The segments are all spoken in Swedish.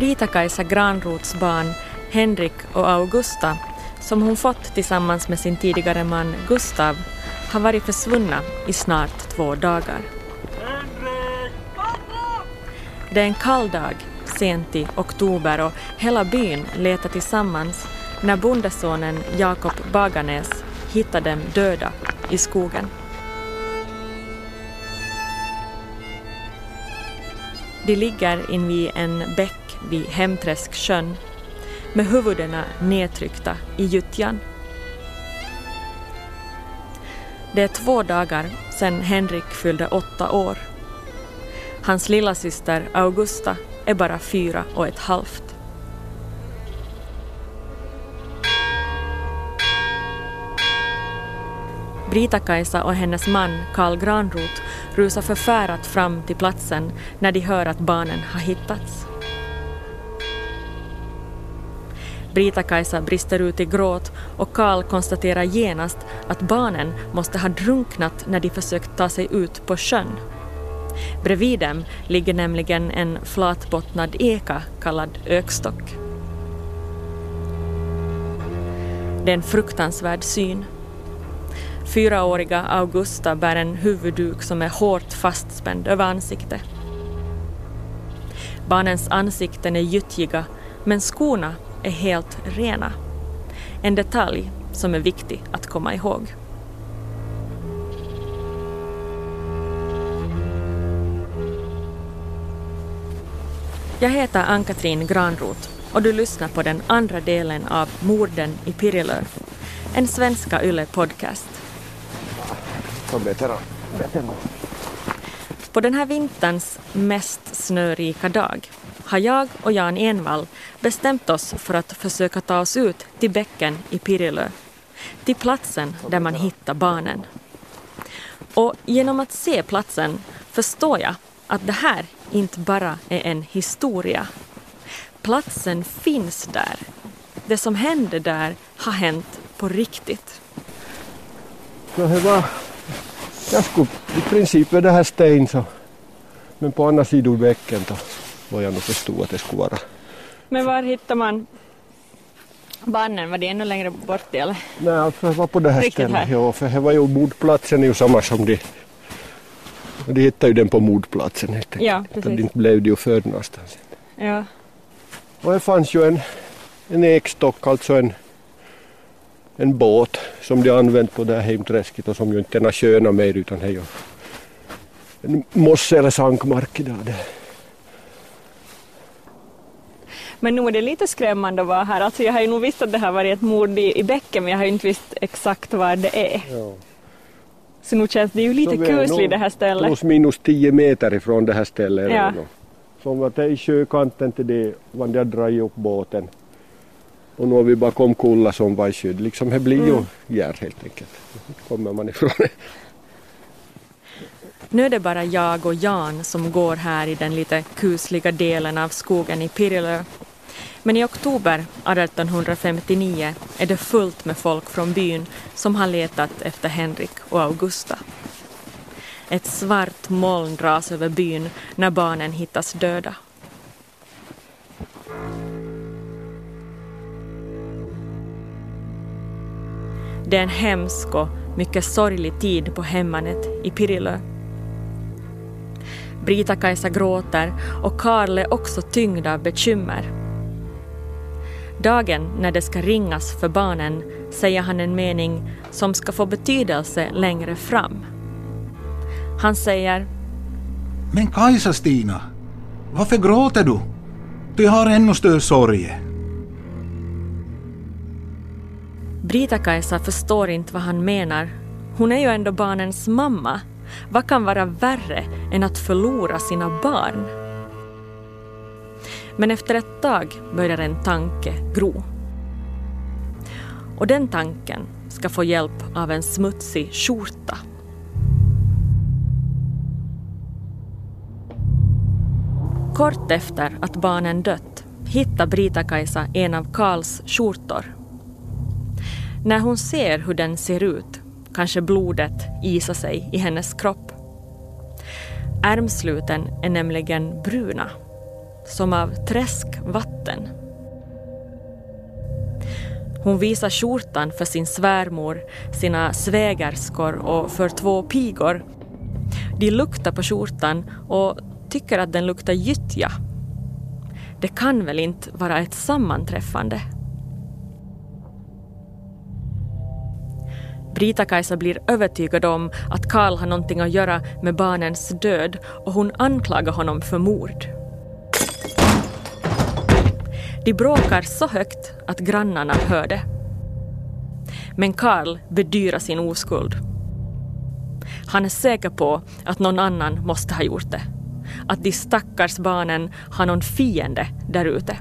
Brita-Kajsa Granrots barn Henrik och Augusta, som hon fått tillsammans med sin tidigare man Gustav, har varit försvunna i snart två dagar. Det är en kall dag, sent i oktober och hela byn letar tillsammans när bondesonen Jakob Baganäs hittar dem döda i skogen. De ligger invid en bäck vid Hemträsksjön med huvudena nedtryckta i gyttjan. Det är två dagar sedan Henrik fyllde åtta år. Hans lilla syster Augusta är bara fyra och ett halvt. Brita-Kajsa och hennes man Karl Granroth rusar förfärat fram till platsen när de hör att barnen har hittats. Brita-Kajsa brister ut i gråt och Karl konstaterar genast att barnen måste ha drunknat när de försökt ta sig ut på sjön. Bredvid dem ligger nämligen en flatbottnad eka kallad ökstock. Det är en fruktansvärd syn. Fyraåriga Augusta bär en huvudduk som är hårt fastspänd över ansiktet. Barnens ansikten är gyttjiga men skorna är helt rena. En detalj som är viktig att komma ihåg. Jag heter Ann-Katrin Granroth och du lyssnar på den andra delen av Morden i Pirilör, en svenska Yle-podcast. På den här vinterns mest snörika dag har jag och Jan Envall bestämt oss för att försöka ta oss ut till bäcken i Pirilö, till platsen där man hittar barnen. Och genom att se platsen förstår jag att det här inte bara är en historia. Platsen finns där. Det som hände där har hänt på riktigt. Så var, jag skulle i princip är det här sten så, men på andra sidan bäcken då vad jag nog förstod att det skulle vara. Men var hittar man barnen? Var det ännu längre bort eller? Nej, alltså det var på det här Riktigt stället. här? Ja, för det var ju mordplatsen är ju samma som de de hittade ju den på mordplatsen helt enkelt. Ja, precis. inte blev det ju förd någonstans. Ja. Och det fanns ju en, en ekstock, alltså en, en båt som de använt på det här hemträsket och som ju inte är sköna mer utan det är ju en mosse eller sankmark idag. Men nu är det lite skrämmande att vara här. Alltså jag har ju nog visst att det har varit ett mord i, i bäcken men jag har ju inte visst exakt var det är. Ja. Så nu känns det ju lite kusligt det här stället. Plus minus 10 meter ifrån det här stället. Ja. Som att det är sjökanten till det, de har dragit upp båten. Och nu har vi bakom kulla som var skydd. Liksom det blir ju Mm. gär helt enkelt. Kommer man ifrån det. Nu är det bara jag och Jan som går här i den lite kusliga delen av skogen i Pirilö. Men i oktober 1859 är det fullt med folk från byn som har letat efter Henrik och Augusta. Ett svart moln dras över byn när barnen hittas döda. Det är en hemsk och mycket sorglig tid på hemmanet i Pirilö. Brita-Kajsa gråter och Karl är också tyngd av bekymmer. Dagen när det ska ringas för barnen säger han en mening som ska få betydelse längre fram. Han säger Men Kajsa Stina, varför gråter du? Du har ännu större sorg. Brita-Kajsa förstår inte vad han menar. Hon är ju ändå barnens mamma. Vad kan vara värre än att förlora sina barn? Men efter ett tag börjar en tanke gro. Och den tanken ska få hjälp av en smutsig skjorta. Kort efter att barnen dött hittar Brita-Kajsa en av Karls skjortor. När hon ser hur den ser ut kanske blodet isar sig i hennes kropp. Ärmsluten är nämligen bruna, som av träskvatten. Hon visar skjortan för sin svärmor, sina svägerskor och för två pigor. De luktar på skjortan och tycker att den luktar gyttja. Det kan väl inte vara ett sammanträffande? Brita-Kajsa blir övertygad om att Karl har någonting att göra med barnens död och hon anklagar honom för mord. De bråkar så högt att grannarna hör det. Men Karl bedyrar sin oskuld. Han är säker på att någon annan måste ha gjort det. Att de stackars barnen har någon fiende där ute.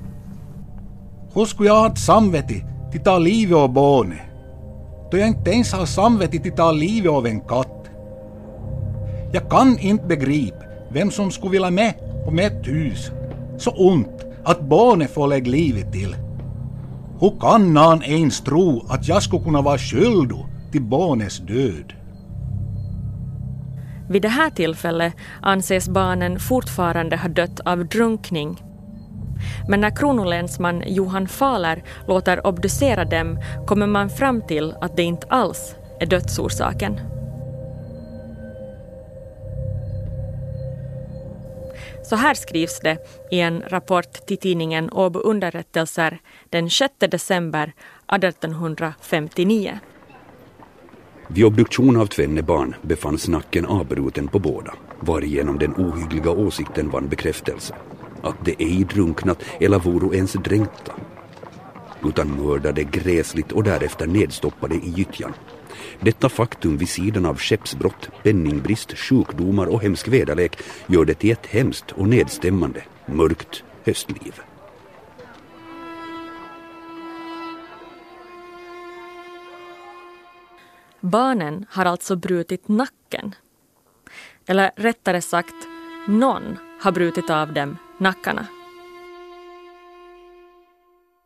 Hur skulle jag ha ett samvete till ta livet av barnet? Då jag inte ens har samvete till ta livet av en katt. Jag kan inte begripa vem som skulle vilja med på mitt hus så ont att barnet får lägga livet till. Hur kan någon ens tro att jag skulle kunna vara skyldig till barnets död? Vid det här tillfället anses barnen fortfarande ha dött av drunkning. Men när kronolänsman Johan Fahler låter obducera dem kommer man fram till att det inte alls är dödsorsaken. Så här skrivs det i en rapport till tidningen Åbo Underrättelser den 6 december 1859. Vid obduktion av tvenne barn befanns nacken avbruten på båda, varigenom den ohyggliga åsikten vann bekräftelse, att de ej drunknat eller voro ens dränkta, utan mördade gräsligt och därefter nedstoppade i gyttjan. Detta faktum vid sidan av skeppsbrott, penningbrist, sjukdomar och hemsk väderlek gör det till ett hemskt och nedstämmande, mörkt höstliv. Barnen har alltså brutit nacken. Eller rättare sagt, någon har brutit av dem nackarna.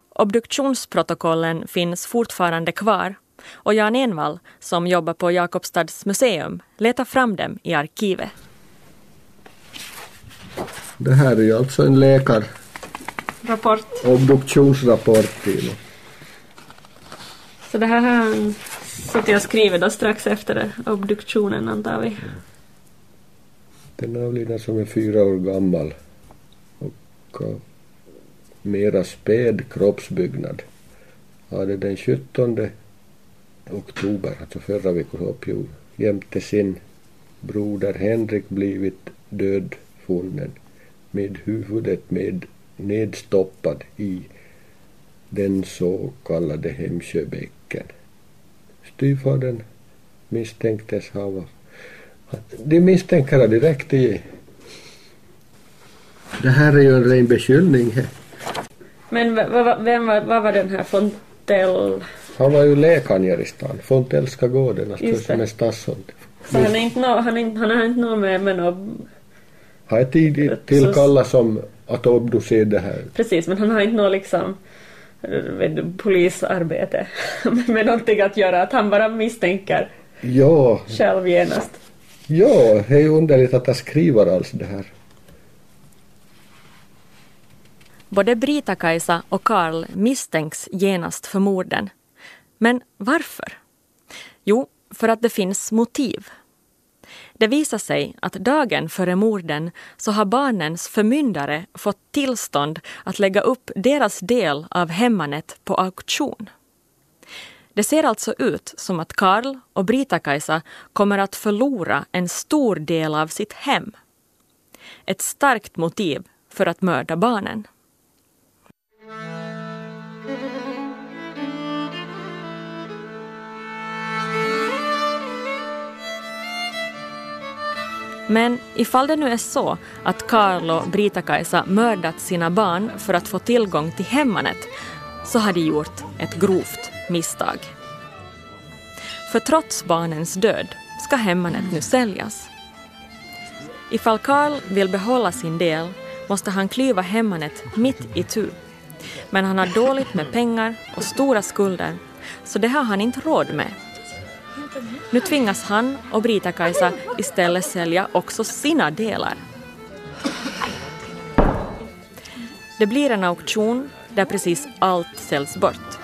Obduktionsprotokollen finns fortfarande kvar och Jan Envall, som jobbar på Jakobstads museum, letar fram dem i arkivet. Det här är ju alltså en läkar Rapport. obduktionsrapport. Så det här har han suttit och skrivit då strax efter obduktionen antar vi. Den avlidna som är fyra år gammal och uh, mera späd kroppsbyggnad hade den 17 oktober, alltså förra veckan, uppgjord jämte sin broder Henrik blivit dödfunnen med huvudet med nedstoppad i den så kallade Hemsjöbäcken. Styvfadern misstänktes ha de misstänker det direkt i det här är ju en ren beskyllning. Men vem var, vad var den här Fontell? Han var ju läkaren i stan, Fontellska gården, som är stadsson. Så han, är inte nå, han, är inte, han har inte något med, med något, Han är tidigt tillkallad som att obducera det här. precis, men han har inte något liksom eh, vet polisarbete med någonting att göra, att han bara misstänker Ja, själv genast ja, det är ju underligt att jag skriver alls det här. Både Brita-Kajsa och Karl misstänks genast för morden. Men varför? Jo, för att det finns motiv. Det visar sig att dagen före morden så har barnens förmyndare fått tillstånd att lägga upp deras del av hemmanet på auktion. Det ser alltså ut som att Karl och Brita-Kajsa kommer att förlora en stor del av sitt hem. Ett starkt motiv för att mörda barnen. Men ifall det nu är så att Karl och Brita-Kajsa mördat sina barn för att få tillgång till hemmanet så har de gjort ett grovt misstag. För trots barnens död ska hemmanet nu säljas. Ifall Karl vill behålla sin del måste han klyva hemmanet mitt i tur. Men han har dåligt med pengar och stora skulder så det har han inte råd med. Nu tvingas han och Brita-Kajsa istället sälja också sina delar. Det blir en auktion där precis allt säljs bort.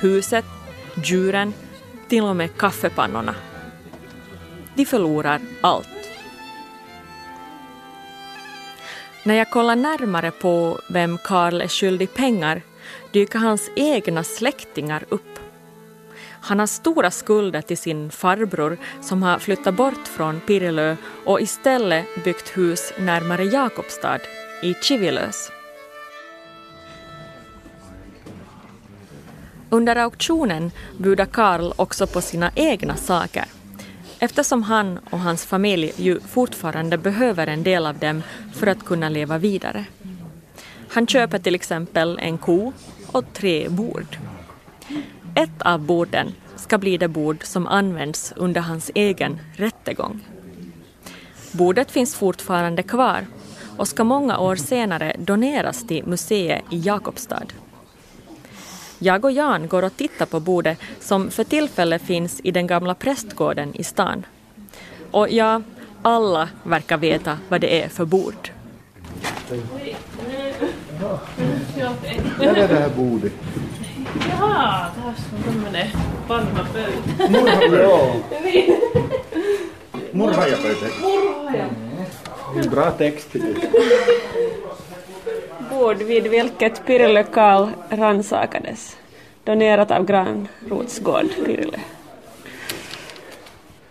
Huset, djuren, till och med kaffepannorna. De förlorar allt. När jag kollar närmare på vem Karl är skyldig pengar dyker hans egna släktingar upp. Han har stora skulder till sin farbror som har flyttat bort från Pirilö och istället byggt hus närmare Jakobstad, i Kivilös. Under auktionen budar Karl också på sina egna saker eftersom han och hans familj ju fortfarande behöver en del av dem för att kunna leva vidare. Han köper till exempel en ko och tre bord. Ett av borden ska bli det bord som används under hans egen rättegång. Bordet finns fortfarande kvar och ska många år senare doneras till museet i Jakobstad. Jag och Jan går och tittar på bordet som för tillfället finns i den gamla prästgården i stan. Och ja, alla verkar veta vad det är för bord. Där är det här bordet. Jaha, taas on tämmönen vanha pöytä. Murha, joo. Murhaajapöytä. Murhaaja. Bra text. Bord vid vilket Pirille Karl rannsakades. Donerat av Granrotsgård, Pirille.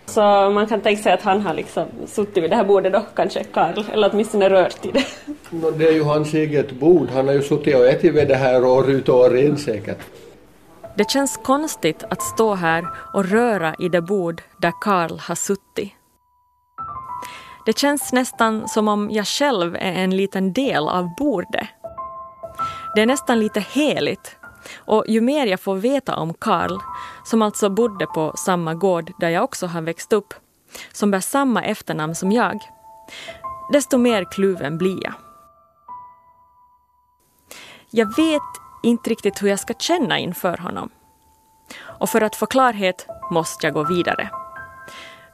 Så man kan tänka sig att han har liksom suttit vid det här bordet då, kanske Karl, eller åtminstone rört i det. No, det är ju hans eget bord. Han har ju suttit och ätit vid det här år ut och år in säkert. Det känns konstigt att stå här och röra i det bord där Karl har suttit. Det känns nästan som om jag själv är en liten del av bordet. Det är nästan lite heligt. Och ju mer jag får veta om Karl, som alltså bodde på samma gård där jag också har växt upp, som bär samma efternamn som jag, desto mer kluven blir jag. Jag vet inte riktigt hur jag ska känna inför honom. Och för att få klarhet måste jag gå vidare.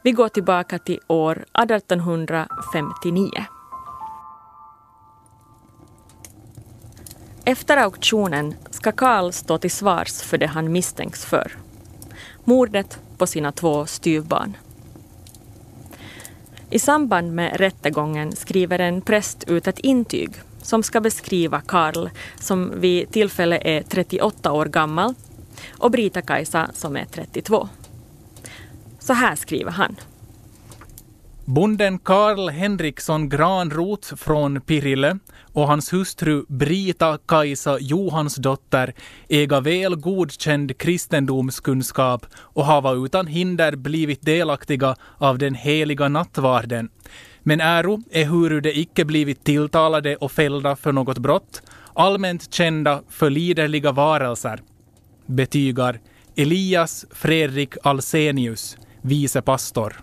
Vi går tillbaka till år 1859. Efter auktionen ska Karl stå till svars för det han misstänks för. Mordet på sina två styvbarn. I samband med rättegången skriver en präst ut ett intyg som ska beskriva Karl som vid tillfället är 38 år gammal och Brita-Kajsa som är 32. Så här skriver han. Bonden Karl Henriksson Granroth från Pirille och hans hustru Brita Kajsa Johansdotter äga väl godkänd kristendomskunskap och hava utan hinder blivit delaktiga av den heliga nattvarden. Men äro är huru de icke blivit tilltalade och fällda för något brott, allmänt kända för liderliga varelser, betygar Elias Fredrik Alsenius, vice pastor.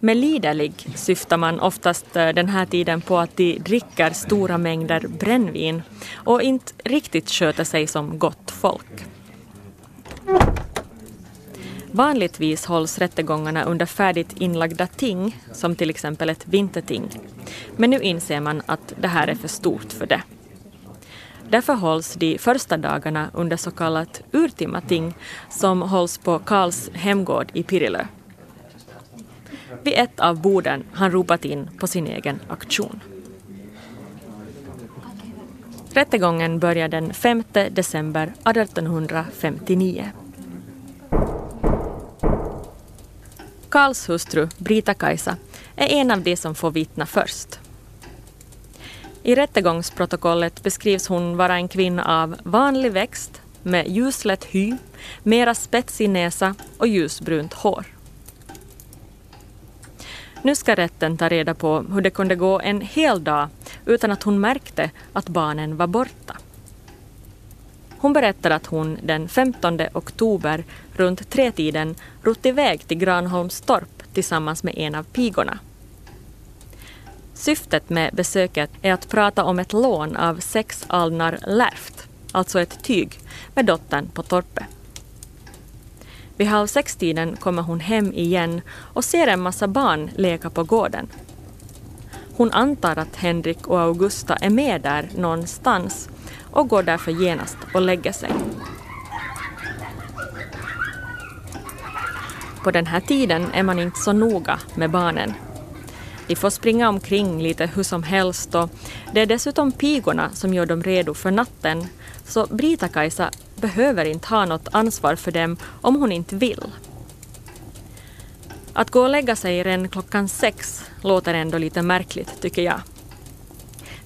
Med liderlig syftar man oftast eh, den här tiden på att de dricker stora mängder brännvin och inte riktigt sköter sig som gott folk. Vanligtvis hålls rättegångarna under färdigt inlagda ting, som till exempel ett vinterting. Men nu inser man att det här är för stort för det. Därför hålls de första dagarna under så kallat urtimating som hålls på Karls hemgård i Pirilö. Vid ett av borden han ropat in på sin egen aktion. Rättegången börjar den 5 december 1859. Karls hustru, Brita-Kajsa, är en av de som får vittna först. I rättegångsprotokollet beskrivs hon vara en kvinna av vanlig växt med ljuslätt hy, mera spetsig näsa och ljusbrunt hår. Nu ska rätten ta reda på hur det kunde gå en hel dag utan att hon märkte att barnen var borta. Hon berättar att hon den 15 oktober runt tretiden rott iväg till Granholmstorp tillsammans med en av pigorna. Syftet med besöket är att prata om ett lån av sex alnar lärft, alltså ett tyg, med dottern på torpet. Vid halv sex-tiden kommer hon hem igen och ser en massa barn leka på gården. Hon antar att Henrik och Augusta är med där någonstans och går därför genast och lägger sig. På den här tiden är man inte så noga med barnen. De får springa omkring lite hur som helst och det är dessutom pigorna som gör dem redo för natten så Brita-Kajsa behöver inte ha något ansvar för dem om hon inte vill. Att gå och lägga sig redan klockan sex låter ändå lite märkligt tycker jag.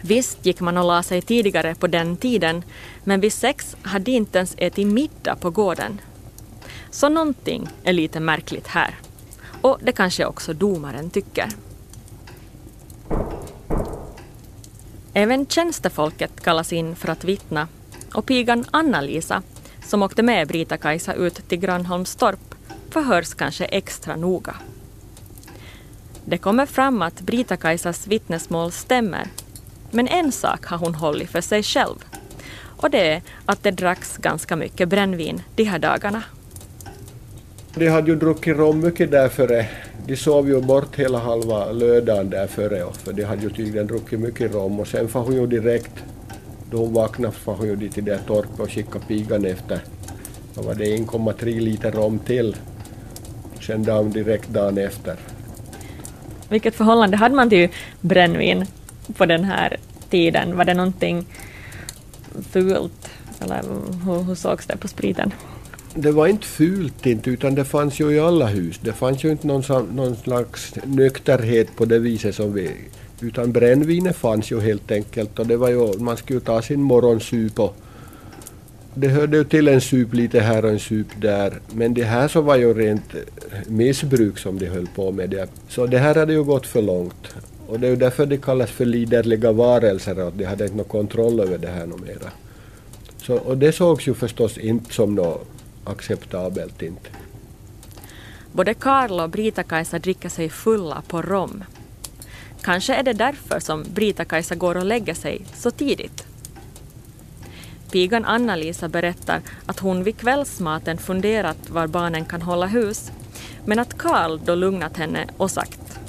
Visst gick man och la sig tidigare på den tiden men vid sex hade de inte ens ätit middag på gården. Så någonting är lite märkligt här. Och det kanske också domaren tycker. Även tjänstefolket kallas in för att vittna och pigan Anna-Lisa, som åkte med Brita-Kajsa ut till Grönholmstorp, förhörs kanske extra noga. Det kommer fram att Brita-Kajsas vittnesmål stämmer, men en sak har hon hållit för sig själv och det är att det dracks ganska mycket brännvin de här dagarna. De hade ju druckit rom mycket där före. De sov ju bort hela halva lördagen där före, för de hade ju tydligen druckit mycket rom och sen får hon ju direkt, då hon vaknade, får hon ju dit till det torpet och skickade pigan efter, vad var det, 1,3 liter rom till. Sen dagen direkt dagen efter. Vilket förhållande hade man till brännvin på den här tiden? Var det någonting fult? Eller hur, hur sågs det på spriten? Det var inte fult inte, utan det fanns ju i alla hus. Det fanns ju inte någon, någon slags nykterhet på det viset som vi... Utan brännvinet fanns ju helt enkelt och det var ju, man skulle ta sin morgonsup och det hörde ju till en sup lite här och en sup där. Men det här så var ju rent eh, missbruk som de höll på med. Det. Så det här hade ju gått för långt. Och det är ju därför de kallas för liderliga varelser, att de hade inte någon kontroll över det här något mera. Så, och det sågs ju förstås inte som något acceptabelt inte. Både Karl och Brita-Kajsa dricker sig fulla på rom. Kanske är det därför som Brita-Kajsa går och lägger sig så tidigt. Pigan Anna-Lisa berättar att hon vid kvällsmaten funderat var barnen kan hålla hus, men att Karl då lugnat henne och sagt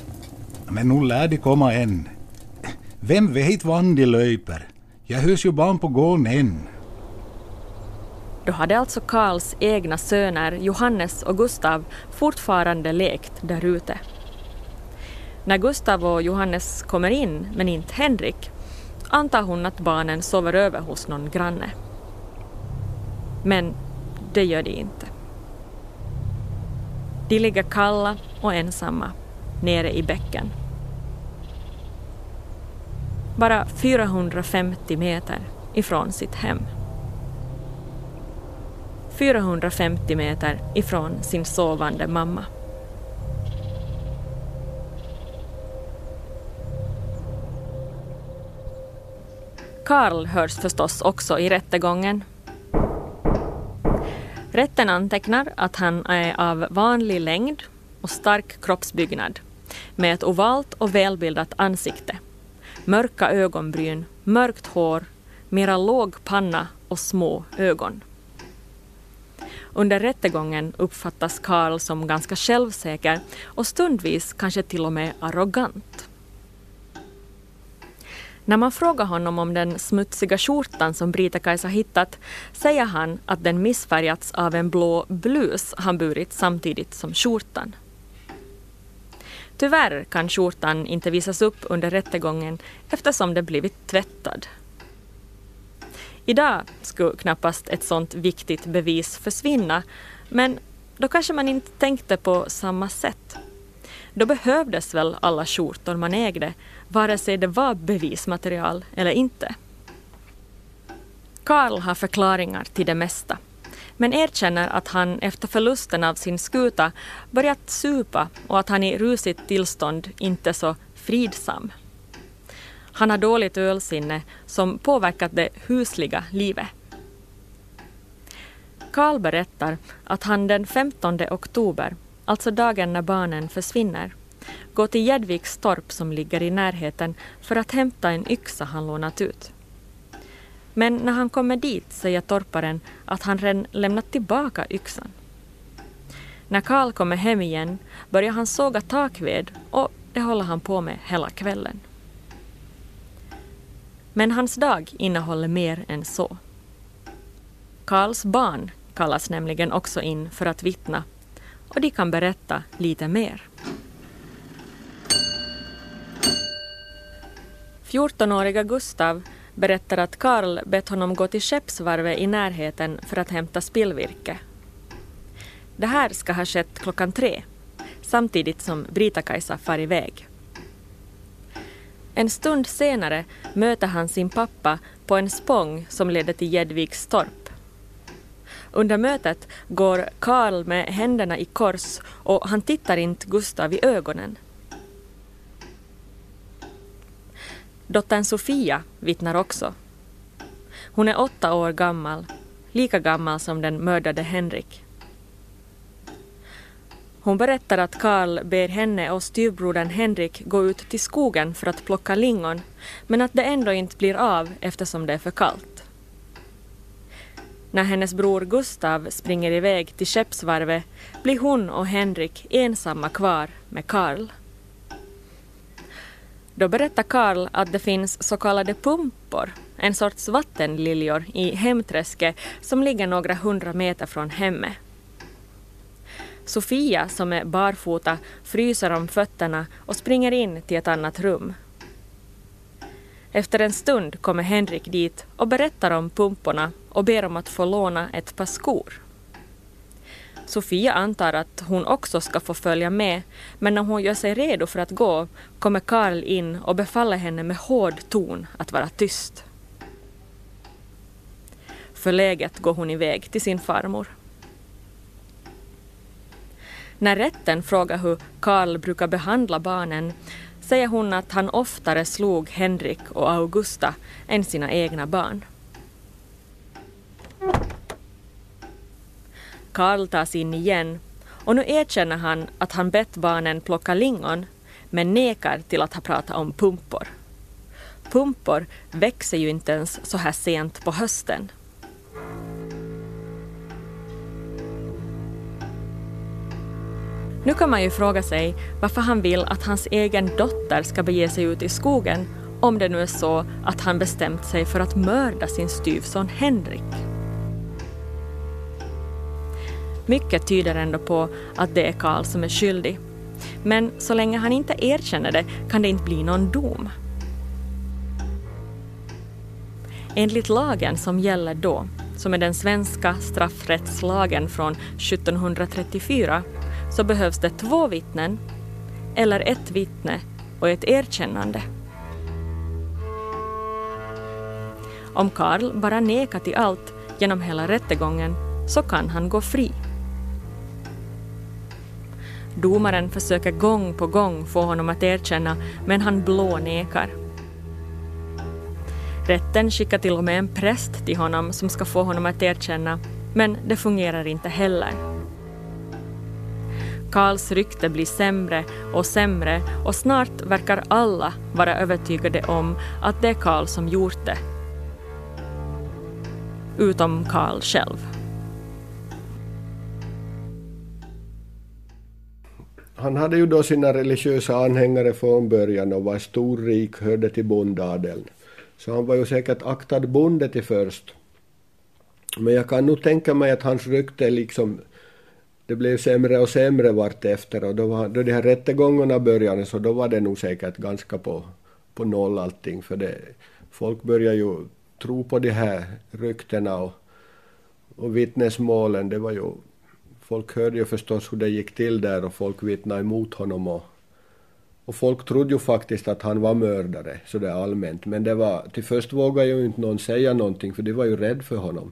Men nu lär de komma än. Vem vet vad de löper? Jag hörs ju barn på gården än. Då hade alltså Karls egna söner Johannes och Gustav fortfarande lekt där ute. När Gustav och Johannes kommer in, men inte Henrik, antar hon att barnen sover över hos någon granne. Men det gör de inte. De ligger kalla och ensamma nere i bäcken. Bara 450 meter ifrån sitt hem. 450 meter ifrån sin sovande mamma. Karl hörs förstås också i rättegången. Rätten antecknar att han är av vanlig längd och stark kroppsbyggnad med ett ovalt och välbildat ansikte, mörka ögonbryn, mörkt hår, mera låg panna och små ögon. Under rättegången uppfattas Karl som ganska självsäker och stundvis kanske till och med arrogant. När man frågar honom om den smutsiga skjortan som Brita-Kajsa hittat säger han att den missfärgats av en blå blus han burit samtidigt som skjortan. Tyvärr kan skjortan inte visas upp under rättegången eftersom den blivit tvättad. Idag skulle knappast ett sådant viktigt bevis försvinna, men då kanske man inte tänkte på samma sätt. Då behövdes väl alla skjortor man ägde, vare sig det var bevismaterial eller inte. Karl har förklaringar till det mesta, men erkänner att han efter förlusten av sin skuta börjat supa och att han i rusigt tillstånd inte är så fridsam. Han har dåligt ölsinne som påverkat det husliga livet. Karl berättar att han den 15 oktober, alltså dagen när barnen försvinner, går till Gäddviks torp som ligger i närheten för att hämta en yxa han lånat ut. Men när han kommer dit säger torparen att han redan lämnat tillbaka yxan. När Karl kommer hem igen börjar han såga takved och det håller han på med hela kvällen. Men hans dag innehåller mer än så. Karls barn kallas nämligen också in för att vittna och de kan berätta lite mer. 14-åriga Gustav berättar att Karl bett honom gå till skeppsvarvet i närheten för att hämta spillvirke. Det här ska ha skett klockan tre, samtidigt som Brita-Kajsa far iväg. En stund senare möter han sin pappa på en spång som leder till Gäddviks torp. Under mötet går Karl med händerna i kors och han tittar inte Gustav i ögonen. Dottern Sofia vittnar också. Hon är åtta år gammal, lika gammal som den mördade Henrik. Hon berättar att Karl ber henne och styvbrodern Henrik gå ut till skogen för att plocka lingon, men att det ändå inte blir av eftersom det är för kallt. När hennes bror Gustav springer iväg till skeppsvarvet blir hon och Henrik ensamma kvar med Karl. Då berättar Karl att det finns så kallade pumpor, en sorts vattenliljor i hemträsket som ligger några hundra meter från hemmet. Sofia, som är barfota, fryser om fötterna och springer in till ett annat rum. Efter en stund kommer Henrik dit och berättar om pumporna och ber om att få låna ett par skor. Sofia antar att hon också ska få följa med, men när hon gör sig redo för att gå kommer Karl in och befaller henne med hård ton att vara tyst. Förläget går hon iväg till sin farmor. När rätten frågar hur Karl brukar behandla barnen säger hon att han oftare slog Henrik och Augusta än sina egna barn. Karl tas in igen och nu erkänner han att han bett barnen plocka lingon men nekar till att ha pratat om pumpor. Pumpor växer ju inte ens så här sent på hösten. Nu kan man ju fråga sig varför han vill att hans egen dotter ska bege sig ut i skogen om det nu är så att han bestämt sig för att mörda sin styvson Henrik. Mycket tyder ändå på att det är Karl som är skyldig. Men så länge han inte erkänner det kan det inte bli någon dom. Enligt lagen som gäller då, som är den svenska straffrättslagen från 1734, så behövs det två vittnen eller ett vittne och ett erkännande. Om Karl bara nekar till allt genom hela rättegången så kan han gå fri. Domaren försöker gång på gång få honom att erkänna men han blånekar. Rätten skickar till och med en präst till honom som ska få honom att erkänna men det fungerar inte heller. Karls rykte blir sämre och sämre och snart verkar alla vara övertygade om att det är Karl som gjort det. Utom Karl själv. Han hade ju då sina religiösa anhängare från början och var storrik, hörde till bondadeln. Så han var ju säkert aktad bonde till först. Men jag kan nog tänka mig att hans rykte liksom det blev sämre och sämre vartefter och då, var, då de här rättegångarna började så då var det nog säkert ganska på, på noll allting för det, folk började ju tro på de här ryktena och, och vittnesmålen. Det var ju, folk hörde ju förstås hur det gick till där och folk vittnade emot honom och, och folk trodde ju faktiskt att han var mördare sådär allmänt men det var, till först vågade ju inte någon säga någonting för de var ju rädda för honom.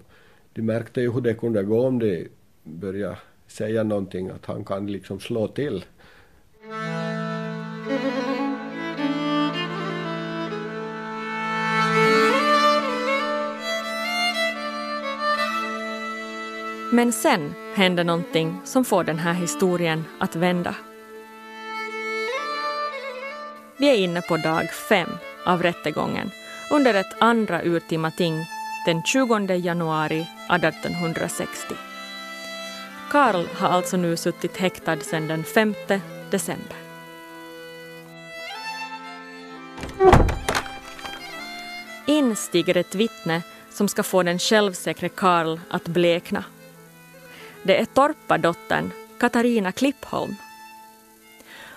De märkte ju hur det kunde gå om de började säga någonting, att han kan liksom slå till. Men sen händer någonting som får den här historien att vända. Vi är inne på dag fem av rättegången under ett andra urtima ting den 20 januari 1860. Karl har alltså nu suttit häktad sedan den 5 december. In stiger ett vittne som ska få den självsäkre Karl att blekna. Det är torpardottern Katarina Klippholm.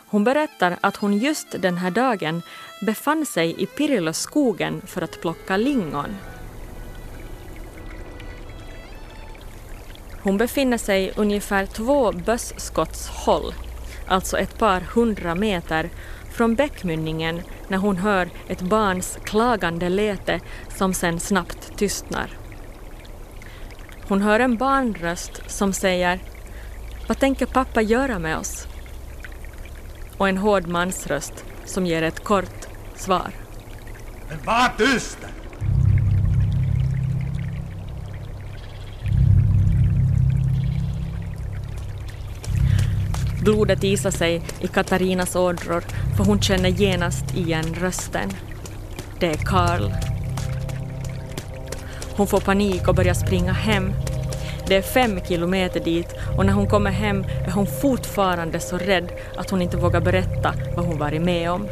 Hon berättar att hon just den här dagen befann sig i Pirilöskogen för att plocka lingon. Hon befinner sig ungefär två bösskotts håll, alltså ett par hundra meter, från bäckmynningen när hon hör ett barns klagande läte som sen snabbt tystnar. Hon hör en barnröst som säger ”Vad tänker pappa göra med oss?” och en hård mansröst som ger ett kort svar. Men var tyst! Blodet isar sig i Katarinas ådror för hon känner genast igen rösten. Det är Karl. Hon får panik och börjar springa hem. Det är fem kilometer dit och när hon kommer hem är hon fortfarande så rädd att hon inte vågar berätta vad hon varit med om.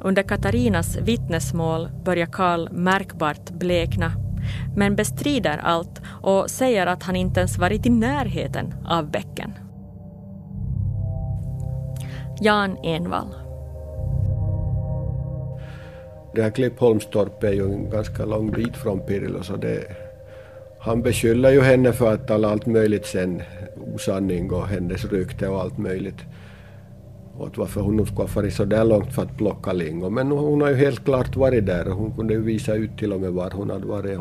Under Katarinas vittnesmål börjar Karl märkbart blekna men bestrider allt och säger att han inte ens varit i närheten av bäcken. Jan Envall. Det här Klippholmstorp är ju en ganska lång bit från Pirilo så det, han beskyller ju henne för att tala allt möjligt sen, osanning och hennes rykte och allt möjligt åt varför hon nu skulle ha farit så där långt för att plocka lingon. Men hon har ju helt klart varit där och hon kunde ju visa ut till och med var hon hade varit.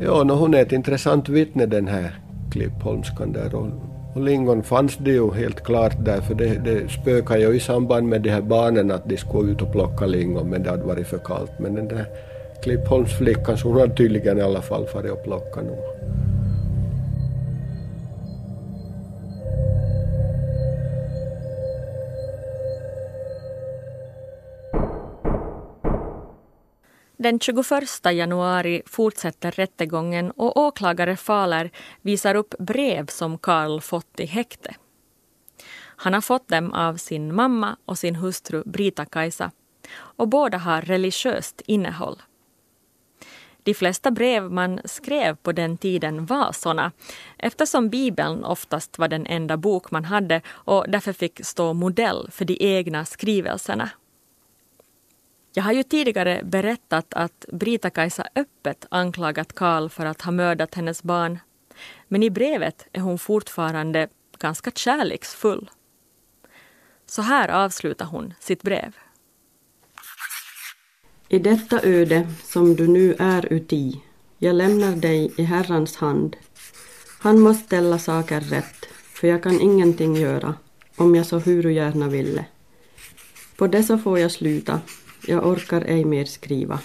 Ja, no, hon är ett intressant vittne den här Klippholmskan där. Och, och lingon fanns det ju helt klart där för det, det spökade ju i samband med de här barnen att de skulle ut och plocka lingon men det hade varit för kallt. Men den där Klippholmsflickan så hon hade tydligen i alla fall farit och plockat nog. Den 21 januari fortsätter rättegången och åklagare Faler visar upp brev som Karl fått i häkte. Han har fått dem av sin mamma och sin hustru Brita-Kajsa och båda har religiöst innehåll. De flesta brev man skrev på den tiden var såna eftersom Bibeln oftast var den enda bok man hade och därför fick stå modell för de egna skrivelserna. Jag har ju tidigare berättat att Brita-Kajsa öppet anklagat Karl för att ha mördat hennes barn. Men i brevet är hon fortfarande ganska kärleksfull. Så här avslutar hon sitt brev. I detta öde som du nu är uti, jag lämnar dig i Herrans hand. Han måste ställa saker rätt, för jag kan ingenting göra, om jag så huru gärna ville. På det får jag sluta, jag orkar ej mer skriva.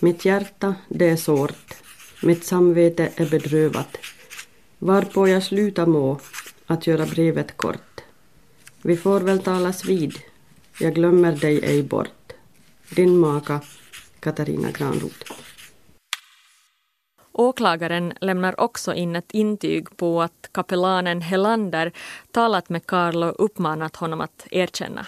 Mitt hjärta, det är sårt. Mitt samvete är bedrövat. Varpå jag sluta må att göra brevet kort. Vi får väl talas vid. Jag glömmer dig ej bort. Din maka Katarina Granroth. Åklagaren lämnar också in ett intyg på att kapellanen Helander talat med Carlo och uppmanat honom att erkänna.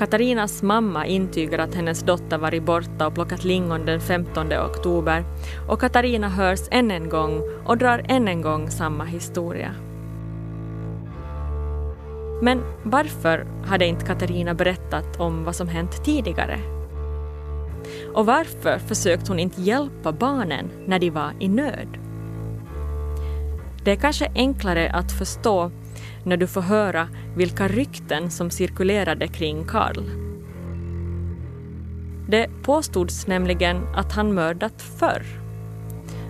Katarinas mamma intygar att hennes dotter varit borta och plockat lingon den 15 oktober och Katarina hörs än en gång och drar än en gång samma historia. Men varför hade inte Katarina berättat om vad som hänt tidigare? Och varför försökte hon inte hjälpa barnen när de var i nöd? Det är kanske enklare att förstå när du får höra vilka rykten som cirkulerade kring Karl. Det påstods nämligen att han mördat förr.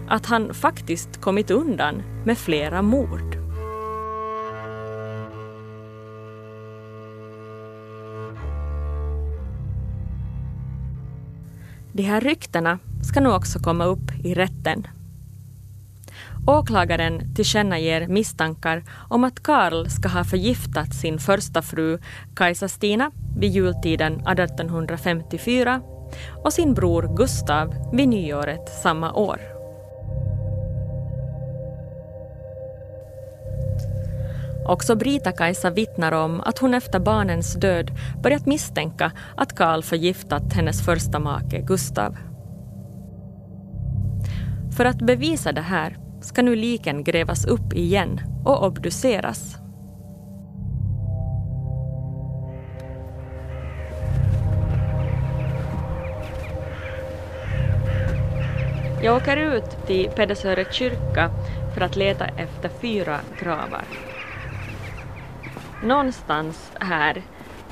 Att han faktiskt kommit undan med flera mord. De här ryktena ska nu också komma upp i rätten Åklagaren tillkännager misstankar om att Karl ska ha förgiftat sin första fru Kajsa Stina vid jultiden 1854 och sin bror Gustav vid nyåret samma år. Också Brita-Kajsa vittnar om att hon efter barnens död börjat misstänka att Karl förgiftat hennes första make Gustav. För att bevisa det här ska nu liken grävas upp igen och obduceras. Jag åker ut till Pedersöre kyrka för att leta efter fyra gravar. Någonstans här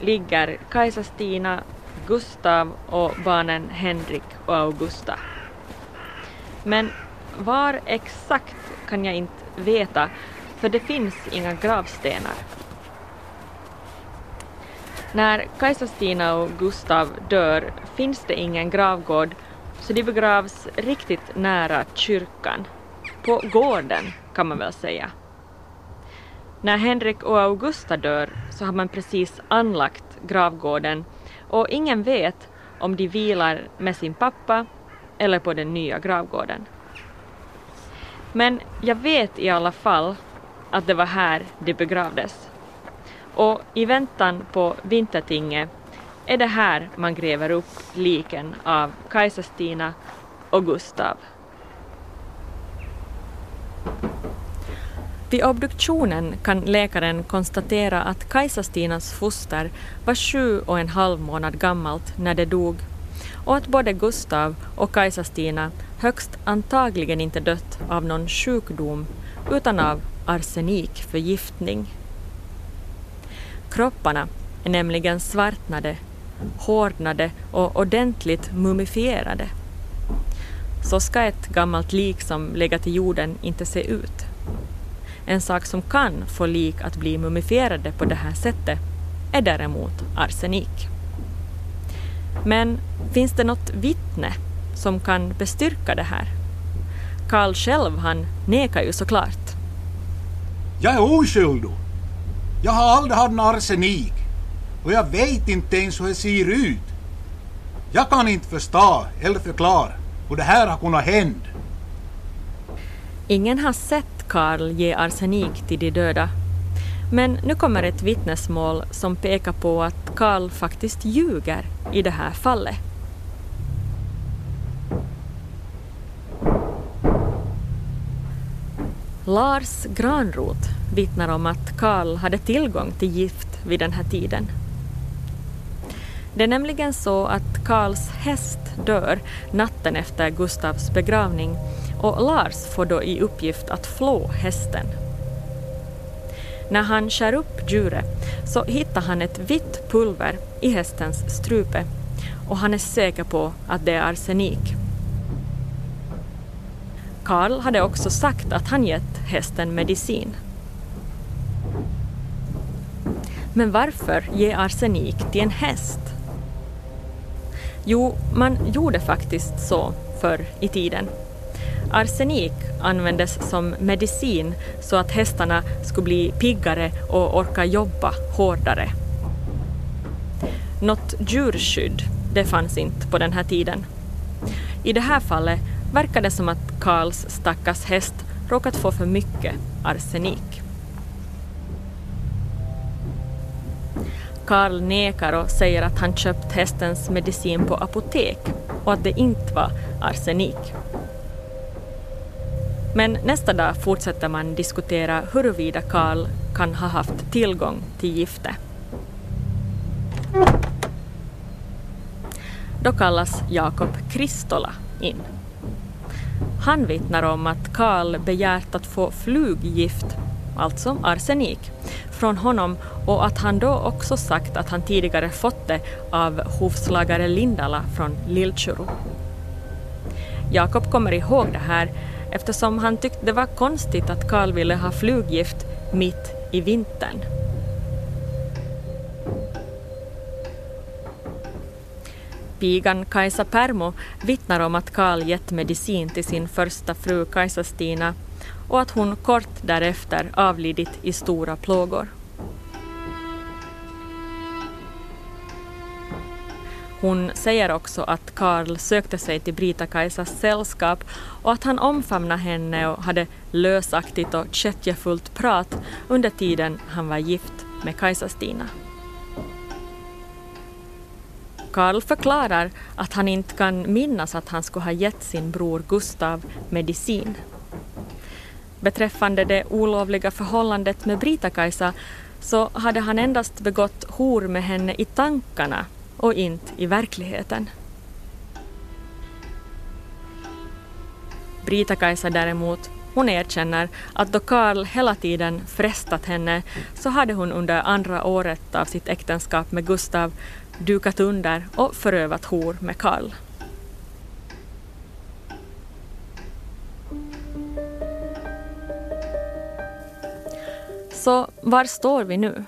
ligger Kajsa-Stina, Gustav och barnen Henrik och Augusta. Men var exakt kan jag inte veta för det finns inga gravstenar. När Kajsa-Stina och Gustav dör finns det ingen gravgård så de begravs riktigt nära kyrkan. På gården kan man väl säga. När Henrik och Augusta dör så har man precis anlagt gravgården och ingen vet om de vilar med sin pappa eller på den nya gravgården. Men jag vet i alla fall att det var här de begravdes. Och i väntan på vintertinget är det här man gräver upp liken av Kajsa-Stina och Gustav. Vid obduktionen kan läkaren konstatera att Kajsa-Stinas foster var sju och en halv månad gammalt när det dog och att både Gustav och Kajsa-Stina högst antagligen inte dött av någon sjukdom utan av arsenikförgiftning. Kropparna är nämligen svartnade, hårdnade och ordentligt mumifierade. Så ska ett gammalt lik som legat i jorden inte se ut. En sak som kan få lik att bli mumifierade på det här sättet är däremot arsenik. Men finns det något vittne som kan bestyrka det här? Karl själv, han nekar ju såklart. Jag är oskyldig. Jag har aldrig haft någon arsenik. Och jag vet inte ens hur det ser ut. Jag kan inte förstå eller förklara hur det här har kunnat hända. Ingen har sett Karl ge arsenik till de döda. Men nu kommer ett vittnesmål som pekar på att Karl faktiskt ljuger i det här fallet. Lars Granroth vittnar om att Karl hade tillgång till gift vid den här tiden. Det är nämligen så att Karls häst dör natten efter Gustavs begravning och Lars får då i uppgift att flå hästen. När han skär upp djuret så hittar han ett vitt pulver i hästens strupe och han är säker på att det är arsenik. Karl hade också sagt att han gett hästen medicin. Men varför ge arsenik till en häst? Jo, man gjorde faktiskt så förr i tiden. Arsenik användes som medicin så att hästarna skulle bli piggare och orka jobba hårdare. Något djurskydd, det fanns inte på den här tiden. I det här fallet verkar det som att Karls stackars häst råkat få för mycket arsenik. Karl nekar och säger att han köpt hästens medicin på apotek och att det inte var arsenik. Men nästa dag fortsätter man diskutera huruvida Karl kan ha haft tillgång till gifte. Då kallas Jakob Kristola in. Han vittnar om att Karl begärt att få fluggift, alltså arsenik, från honom och att han då också sagt att han tidigare fått det av hovslagare Lindala från Lilltjuro. Jakob kommer ihåg det här eftersom han tyckte det var konstigt att Karl ville ha fluggift mitt i vintern. Pigan Kajsa Permo vittnar om att Karl gett medicin till sin första fru Kajsa-Stina och att hon kort därefter avlidit i stora plågor. Hon säger också att Karl sökte sig till Brita-Kajsas sällskap och att han omfamnade henne och hade lösaktigt och kättjefullt prat under tiden han var gift med Kajsa-Stina. Karl förklarar att han inte kan minnas att han skulle ha gett sin bror Gustav medicin. Beträffande det olovliga förhållandet med Brita-Kajsa så hade han endast begått hor med henne i tankarna och inte i verkligheten. Brita-Kajsa däremot, hon erkänner att då Karl hela tiden frestat henne så hade hon under andra året av sitt äktenskap med Gustav dukat under och förövat hor med Karl. Så var står vi nu?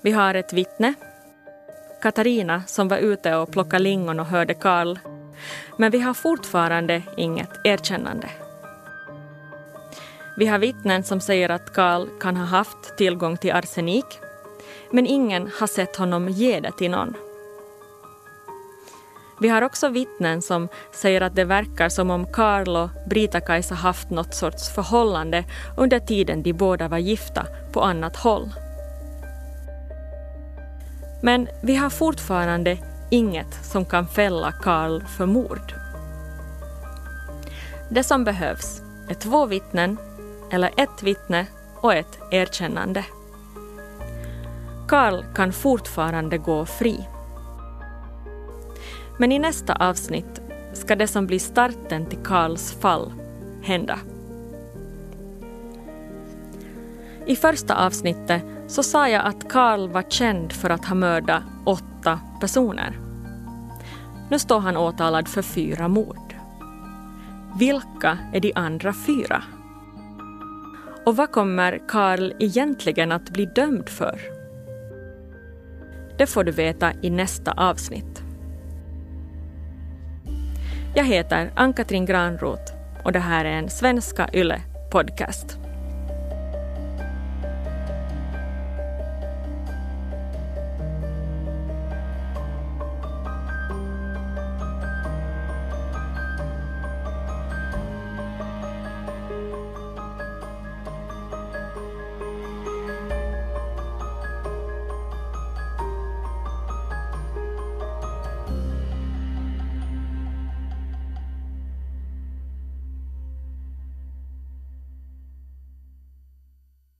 Vi har ett vittne, Katarina, som var ute och plockade lingon och hörde Karl. Men vi har fortfarande inget erkännande. Vi har vittnen som säger att Karl kan ha haft tillgång till arsenik men ingen har sett honom ge det till någon. Vi har också vittnen som säger att det verkar som om Karl och Brita-Kajsa haft något sorts förhållande under tiden de båda var gifta på annat håll. Men vi har fortfarande inget som kan fälla Karl för mord. Det som behövs är två vittnen, eller ett vittne och ett erkännande. Karl kan fortfarande gå fri. Men i nästa avsnitt ska det som blir starten till Karls fall hända. I första avsnittet så sa jag att Karl var känd för att ha mördat åtta personer. Nu står han åtalad för fyra mord. Vilka är de andra fyra? Och vad kommer Karl egentligen att bli dömd för? Det får du veta i nästa avsnitt. Jag heter Ann-Katrin Granroth och det här är en Svenska Yle podcast.